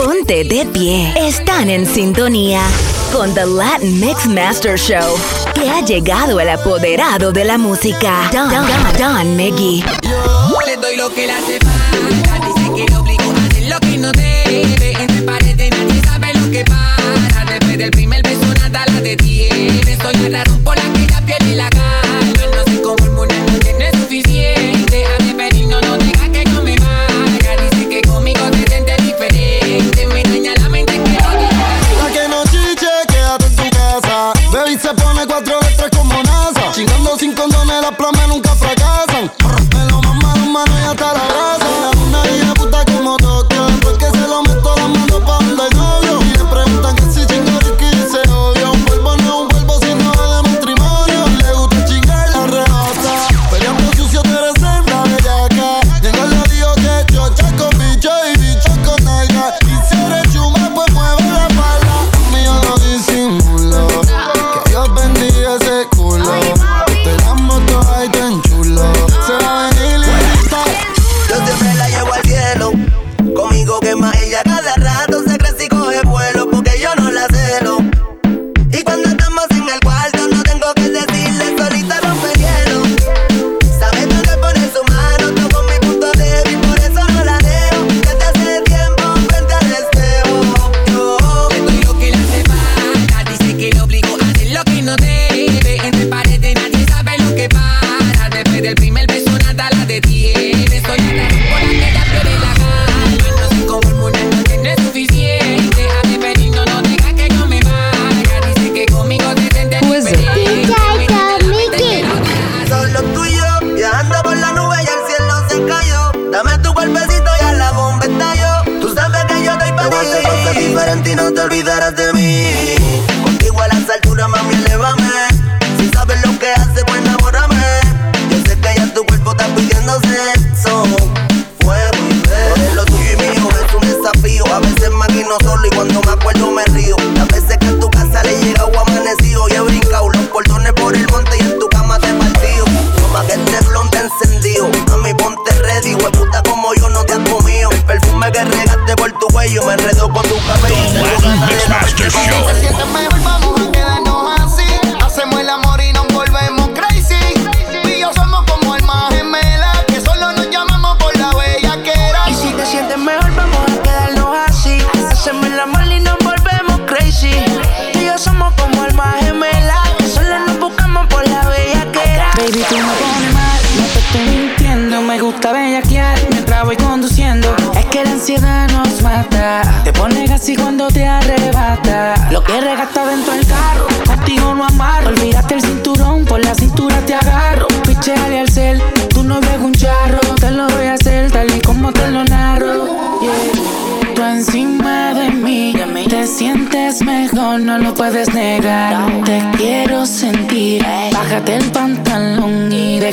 Ponte de pie. Están en sintonía con The Latin Mix Master Show. Que ha llegado el apoderado de la música, Don, Don, Don, Don Yo le doy lo que le hace falta. Dice que lo obligo a hacer lo que no debe. Entre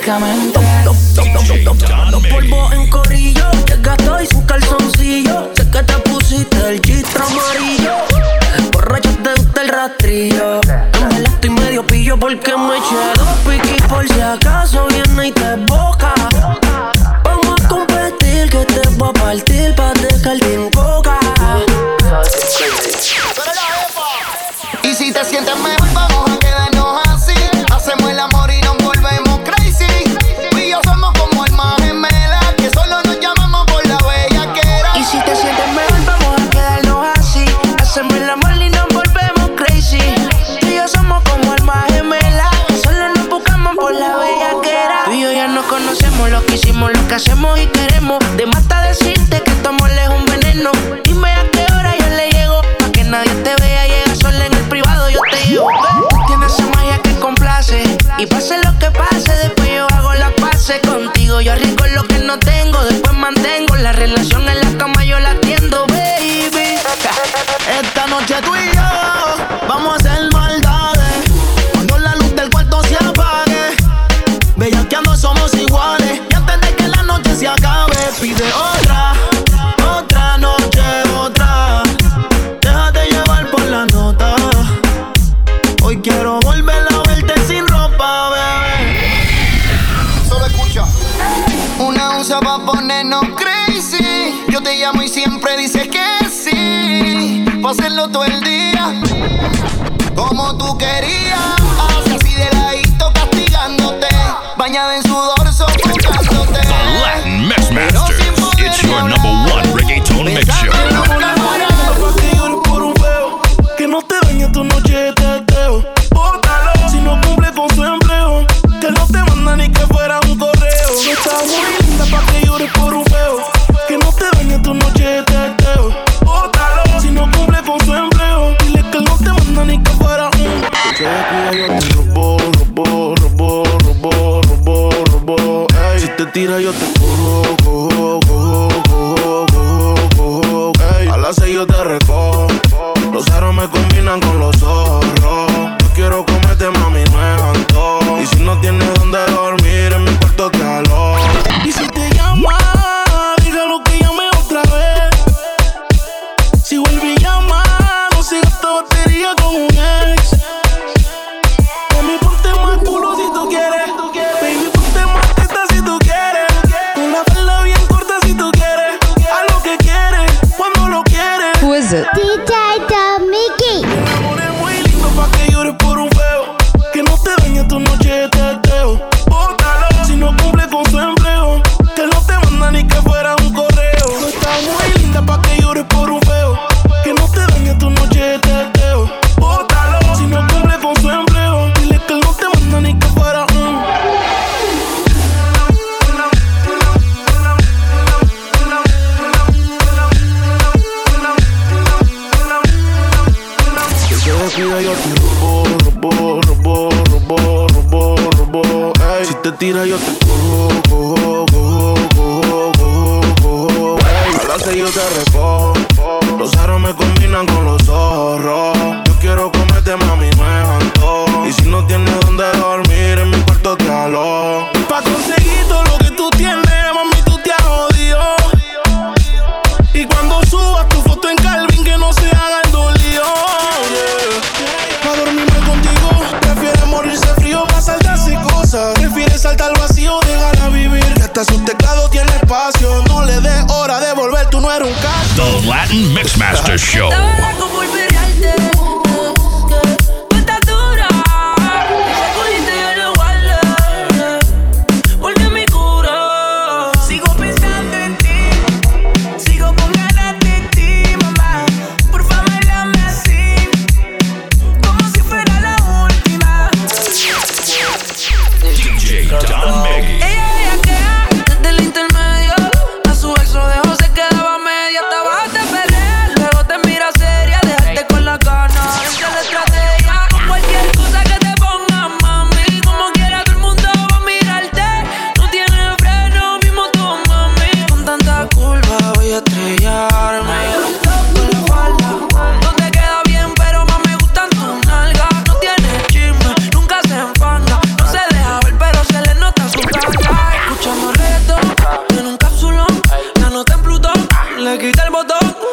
mágicamente. Polvo en acompañada en desconocida yo te robo, robo, robo, robo, robo, Si te tira yo te cojo, cojo, cojo, cojo, cojo, A las seis yo te recojo. Los aros me combinan con los zorros. Yo quiero Latin Mixmaster Show.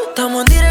Estamos en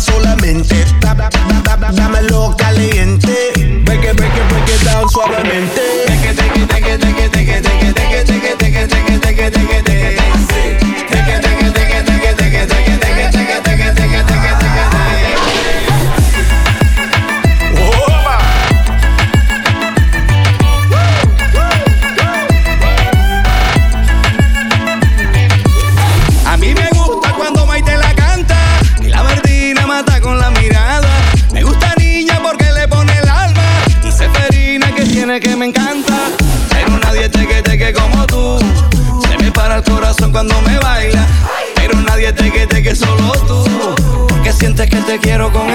solamente. Tap, tap, tap, dámelo caliente. Break it, break it, break it down suavemente. It, take it, take it, take it, take it, take it, take it, take it, take it, take it, take it, take it. quiero con.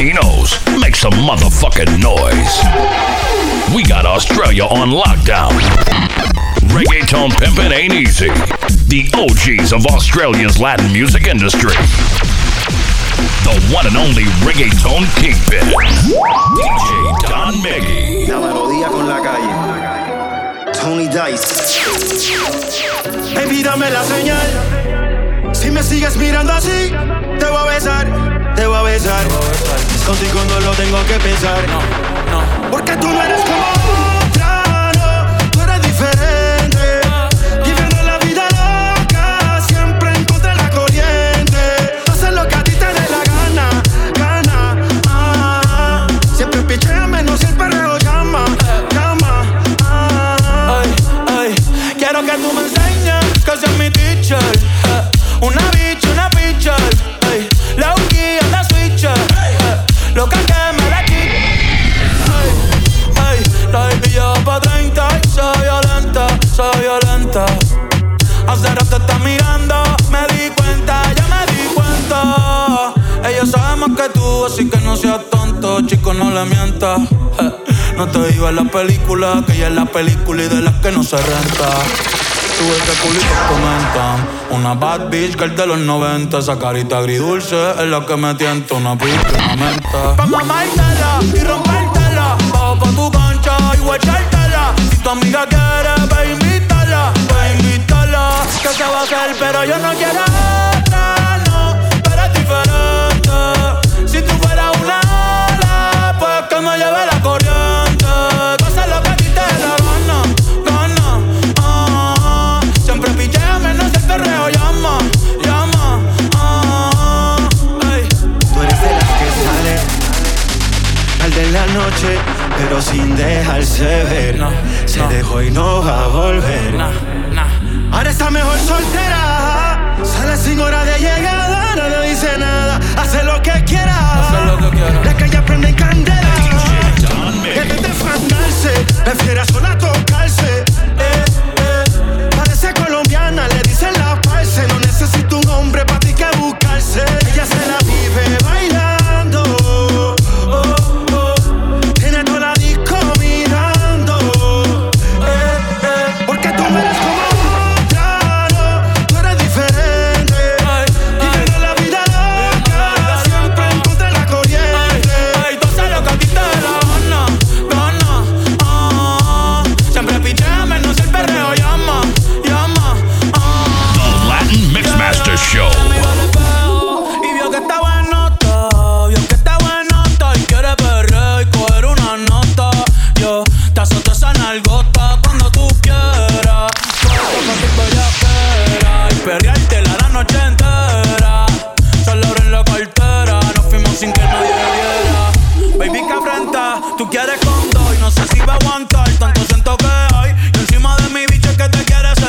Latinos, make some motherfucking noise. We got Australia on lockdown. Reggaeton pimpin' ain't easy. The OGs of Australia's Latin music industry. The one and only reggaeton kingpin, DJ Don Meggy. Tony Dice. Baby, dame la señal. Si me sigues mirando así, te voy a besar, te voy a besar. Contigo no lo tengo que pensar, no, no. Porque tú no eres como. no te digo la película, que ella es la película y de las que no se renta. Tú ese público comentan. Una bad bitch que es de los 90. Esa carita agridulce es la que me tienta. Una pista, una menta. Pa' mamártela y rompértela. Bajo pa' tu cancha y guachártela. Si tu amiga quiere, ve invítala. Ve invítala. Que se va a hacer, pero yo no quiero. pero sin dejarse ver. Se no. dejó y no va a volver. No, Ahora está mejor soltera. Sale sin hora de llegada, no le dice nada. Hace lo que quiera. Lo que La calle prende en candela. En vez de fanarse, prefiere sola tocarse.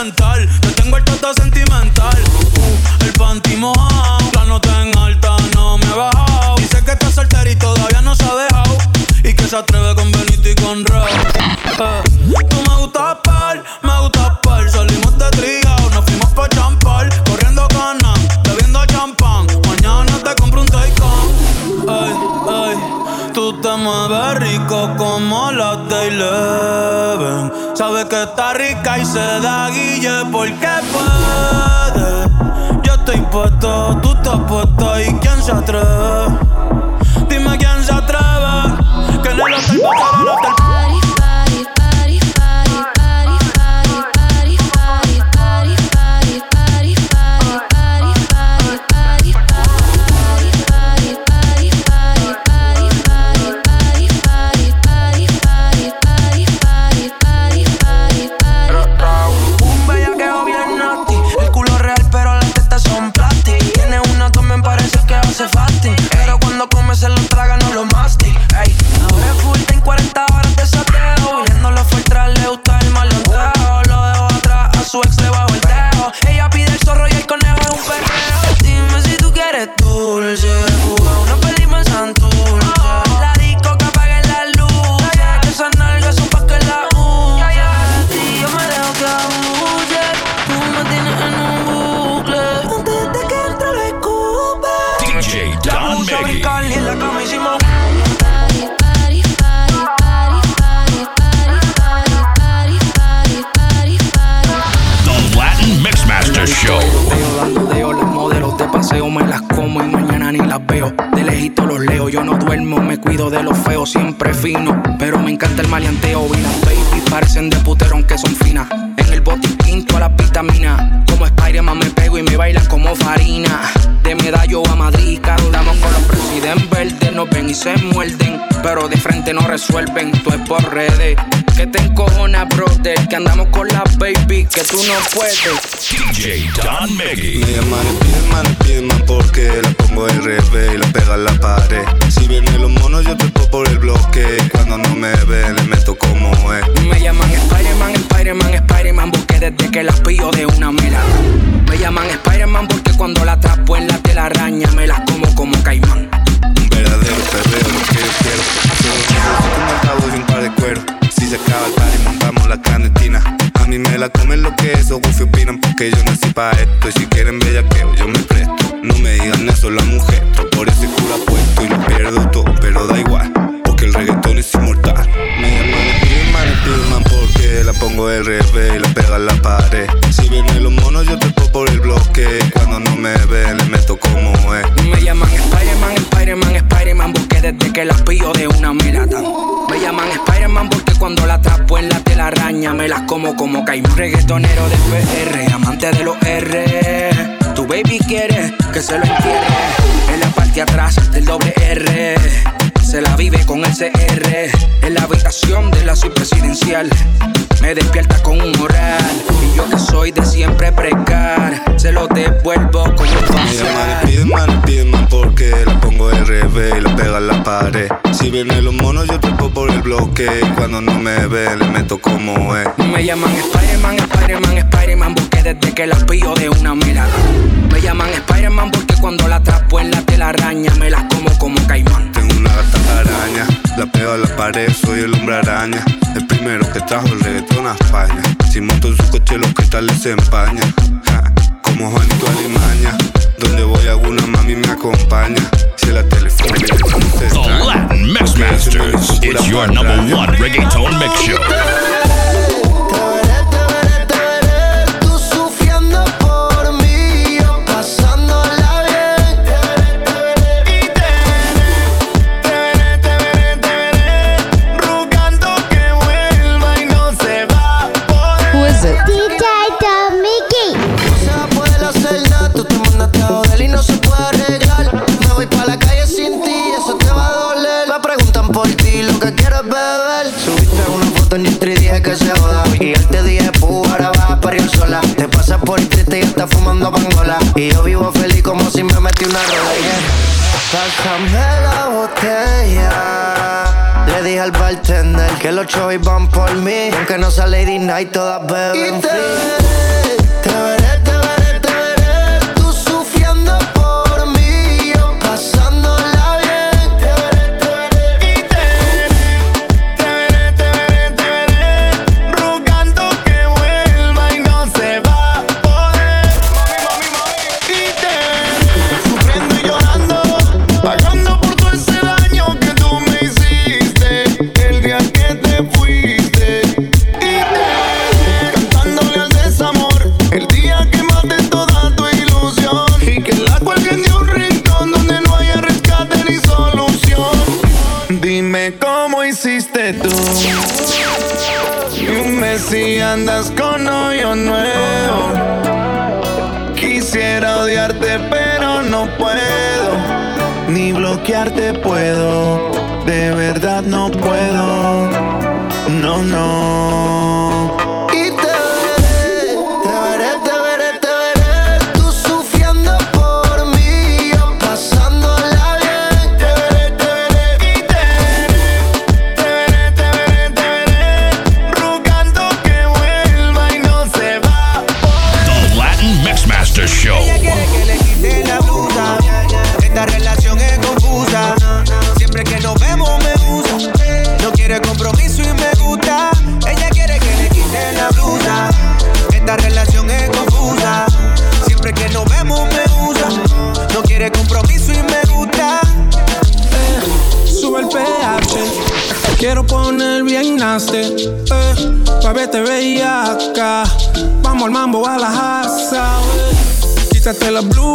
Te tengo el toto sentimental. Uh, El panty mojado La nota en alta no me ha bajado. Dice que está soltera y todavía no se ha dejado. Y que se atreve con Benito y con Raúl Eh, Tú me gustas par, me gustas par. Salimos de trigao, nos fuimos pa' champar Corriendo cana, bebiendo champán. Mañana te compro un Taycan. Ey, ey Tú te mueves rico como las de Eleven Sabes que está rica y se da guille porque puede Yo estoy puesto, tú estás puesta y quién se atreve me cuido de los feos, siempre fino. Pero me encanta el maleanteo y baby parecen de putero aunque son finas. En el botiquín todas las vitaminas. Como Spider-Man me pego y me bailan como farina. De medallo a Madrid, nos ven y se muerden. Pero de frente no resuelven, tú es por redes. Que te encojona, brother, que andamos con las baby, que tú no puedes. DJ Don Miggy. Me llaman el Piedman porque la pongo al revés y la pega a la pared. Si vienen los monos, yo trepo por el bloque. Cuando no me ven, le meto como es. Me llaman Spider-Man, Spider-Man, Spider-Man Porque desde que las pillo de una me la Me llaman Spider-Man porque cuando la atrapo en la telaraña Me las comen lo que esos goofy opinan porque yo nací pa' esto. Y si quieren bellaqueo, yo CR En la habitación de la suite presidencial Me despierta con un moral Y yo que soy de siempre precar Se lo devuelvo con un facial Piedman, el Piedman porque la pongo revés y la pega a la pared. Si vienen los monos, yo trepo por el bloque. Cuando no me ven, le meto como es. Me llaman Spider-Man, Spider-Man, Spider-Man, porque desde que la pillo de una mira. Me llaman Spider-Man porque cuando la atrapo en la telaraña me las como como caimán. Tengo una gata araña, la pego a la pared, soy el hombre araña. El primero que trajo el reggaetón a España. Si monto en su coche, los cristales se empañan. como Juanito Alimaña. Donde voy alguna mami me acompaña. Si la teléfono The Latin Mix Masters. It's your number one reggaeton mix show. Sea Lady Night, todas beben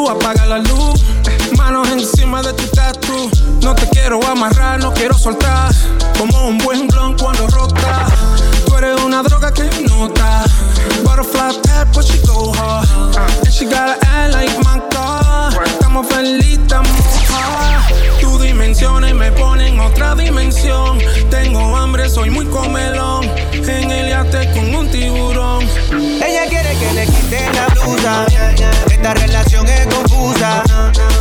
Apaga la luz. Manos encima de tu tatu. No te quiero amarrar, no quiero soltar. Como un buen blon cuando rota. Tú eres una droga que nota. Butterfly tap, but she go hard. And she got an like my car. Estamos feliz, estamos hard. Tu dimensiones me ponen en otra dimensión. Tengo hambre, soy muy comelón. En el yate con un tiburón. Ella quiere que le quite la blusa. Esta relación es confusa.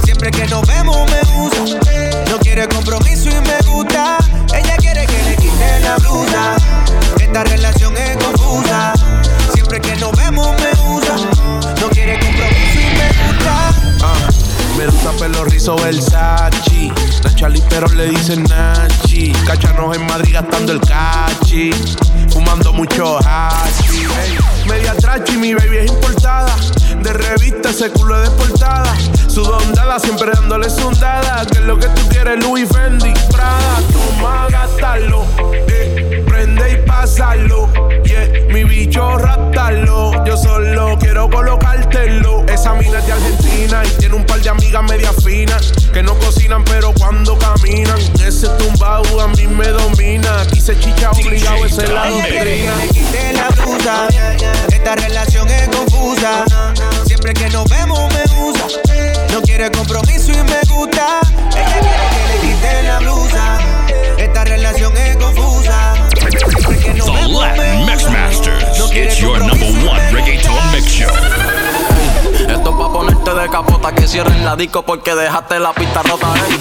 Siempre que nos vemos me usa. No quiere compromiso y me gusta. Ella quiere que le quite la blusa. Esta relación es confusa. Siempre que nos vemos me usa. No quiere compromiso y me gusta. Ah, Medusa, pelo rizo, Versace. Nachali, pero le dicen Nachi. Cachanos en Madrid gastando el cachi. Fumando mucho. Ey, media trachi, mi baby es importada. De revista, ese culo de portada. Sudondada, siempre dándole sundada. Que es lo que tú quieres, Louis Fendi. Prada, toma, gástalo. Eh, prende y pásalo. Yeah, mi bicho raptalo. Yo solo quiero colocártelo. Esa mina es de Argentina y tiene un par de amigas media finas. Que no cocinan, pero cuando caminan. Ese tumbao a mí me domina. Aquí se chicha obligado, esa es la doctrina. le quite la blusa. Esta relación es confusa. Siempre que nos vemos me usa. No quiere compromiso y me gusta. Ella quiere que le quite la blusa. Esta relación es confusa. Latin Mix. Masters. No It's your number one reggaeton mix show. Esto pa' ponerte de capota que cierren la disco porque dejaste la pista rota, ey.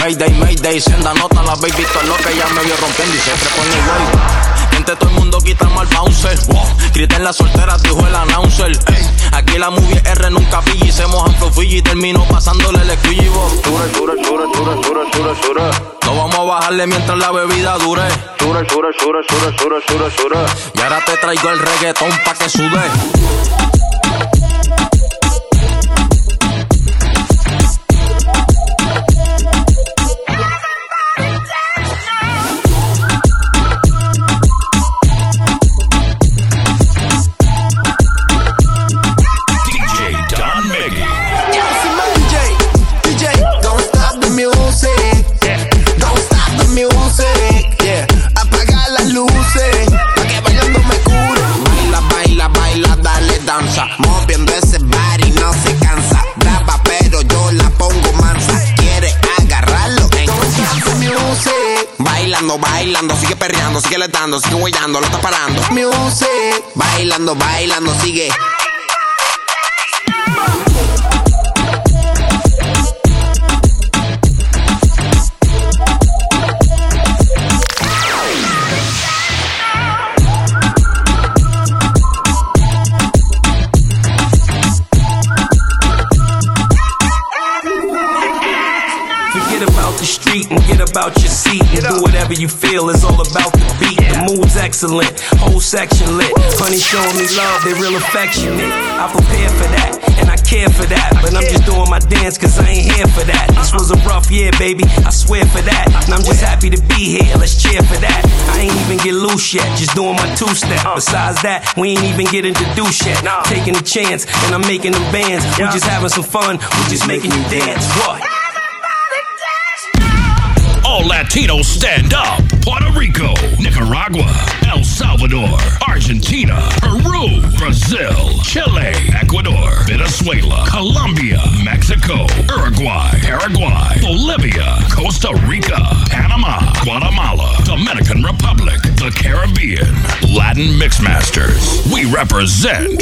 Mayday, Mayday, senda nota, la baby todo lo que ya me vio rompiendo y siempre pone güey. Todo el mundo quita mal bouncer. Wow. Grita en la soltera, dijo el announcer. Ey. Aquí la movie R nunca pilla y se mojan y termino pasándole el esquivo. Dura, dura, dura, dura, dura, dura, dura. No vamos a bajarle mientras la bebida dure. Dura, dura, dura, dura, dura, dura, dura. Y ahora te traigo el reggaetón pa' que sude. Perreando, sigue lo está parando. Music. Bailando, bailando, sigue. Excellent, whole section lit. Honey showing me love, they real affectionate. I prepare for that and I care for that, but I'm just doing my dance cause I ain't here for that. This was a rough year, baby. I swear for that, and I'm just happy to be here. Let's cheer for that. I ain't even get loose yet, just doing my two step. Besides that, we ain't even get introduced yet. Taking a chance and I'm making them bands. We just having some fun, we just making you dance. What? Latinos stand up. Puerto Rico, Nicaragua, El Salvador, Argentina, Peru, Brazil, Chile, Ecuador, Venezuela, Colombia, Mexico, Uruguay, Paraguay, Bolivia, Costa Rica, Panama, Guatemala, Dominican Republic, the Caribbean, Latin Mixmasters. We represent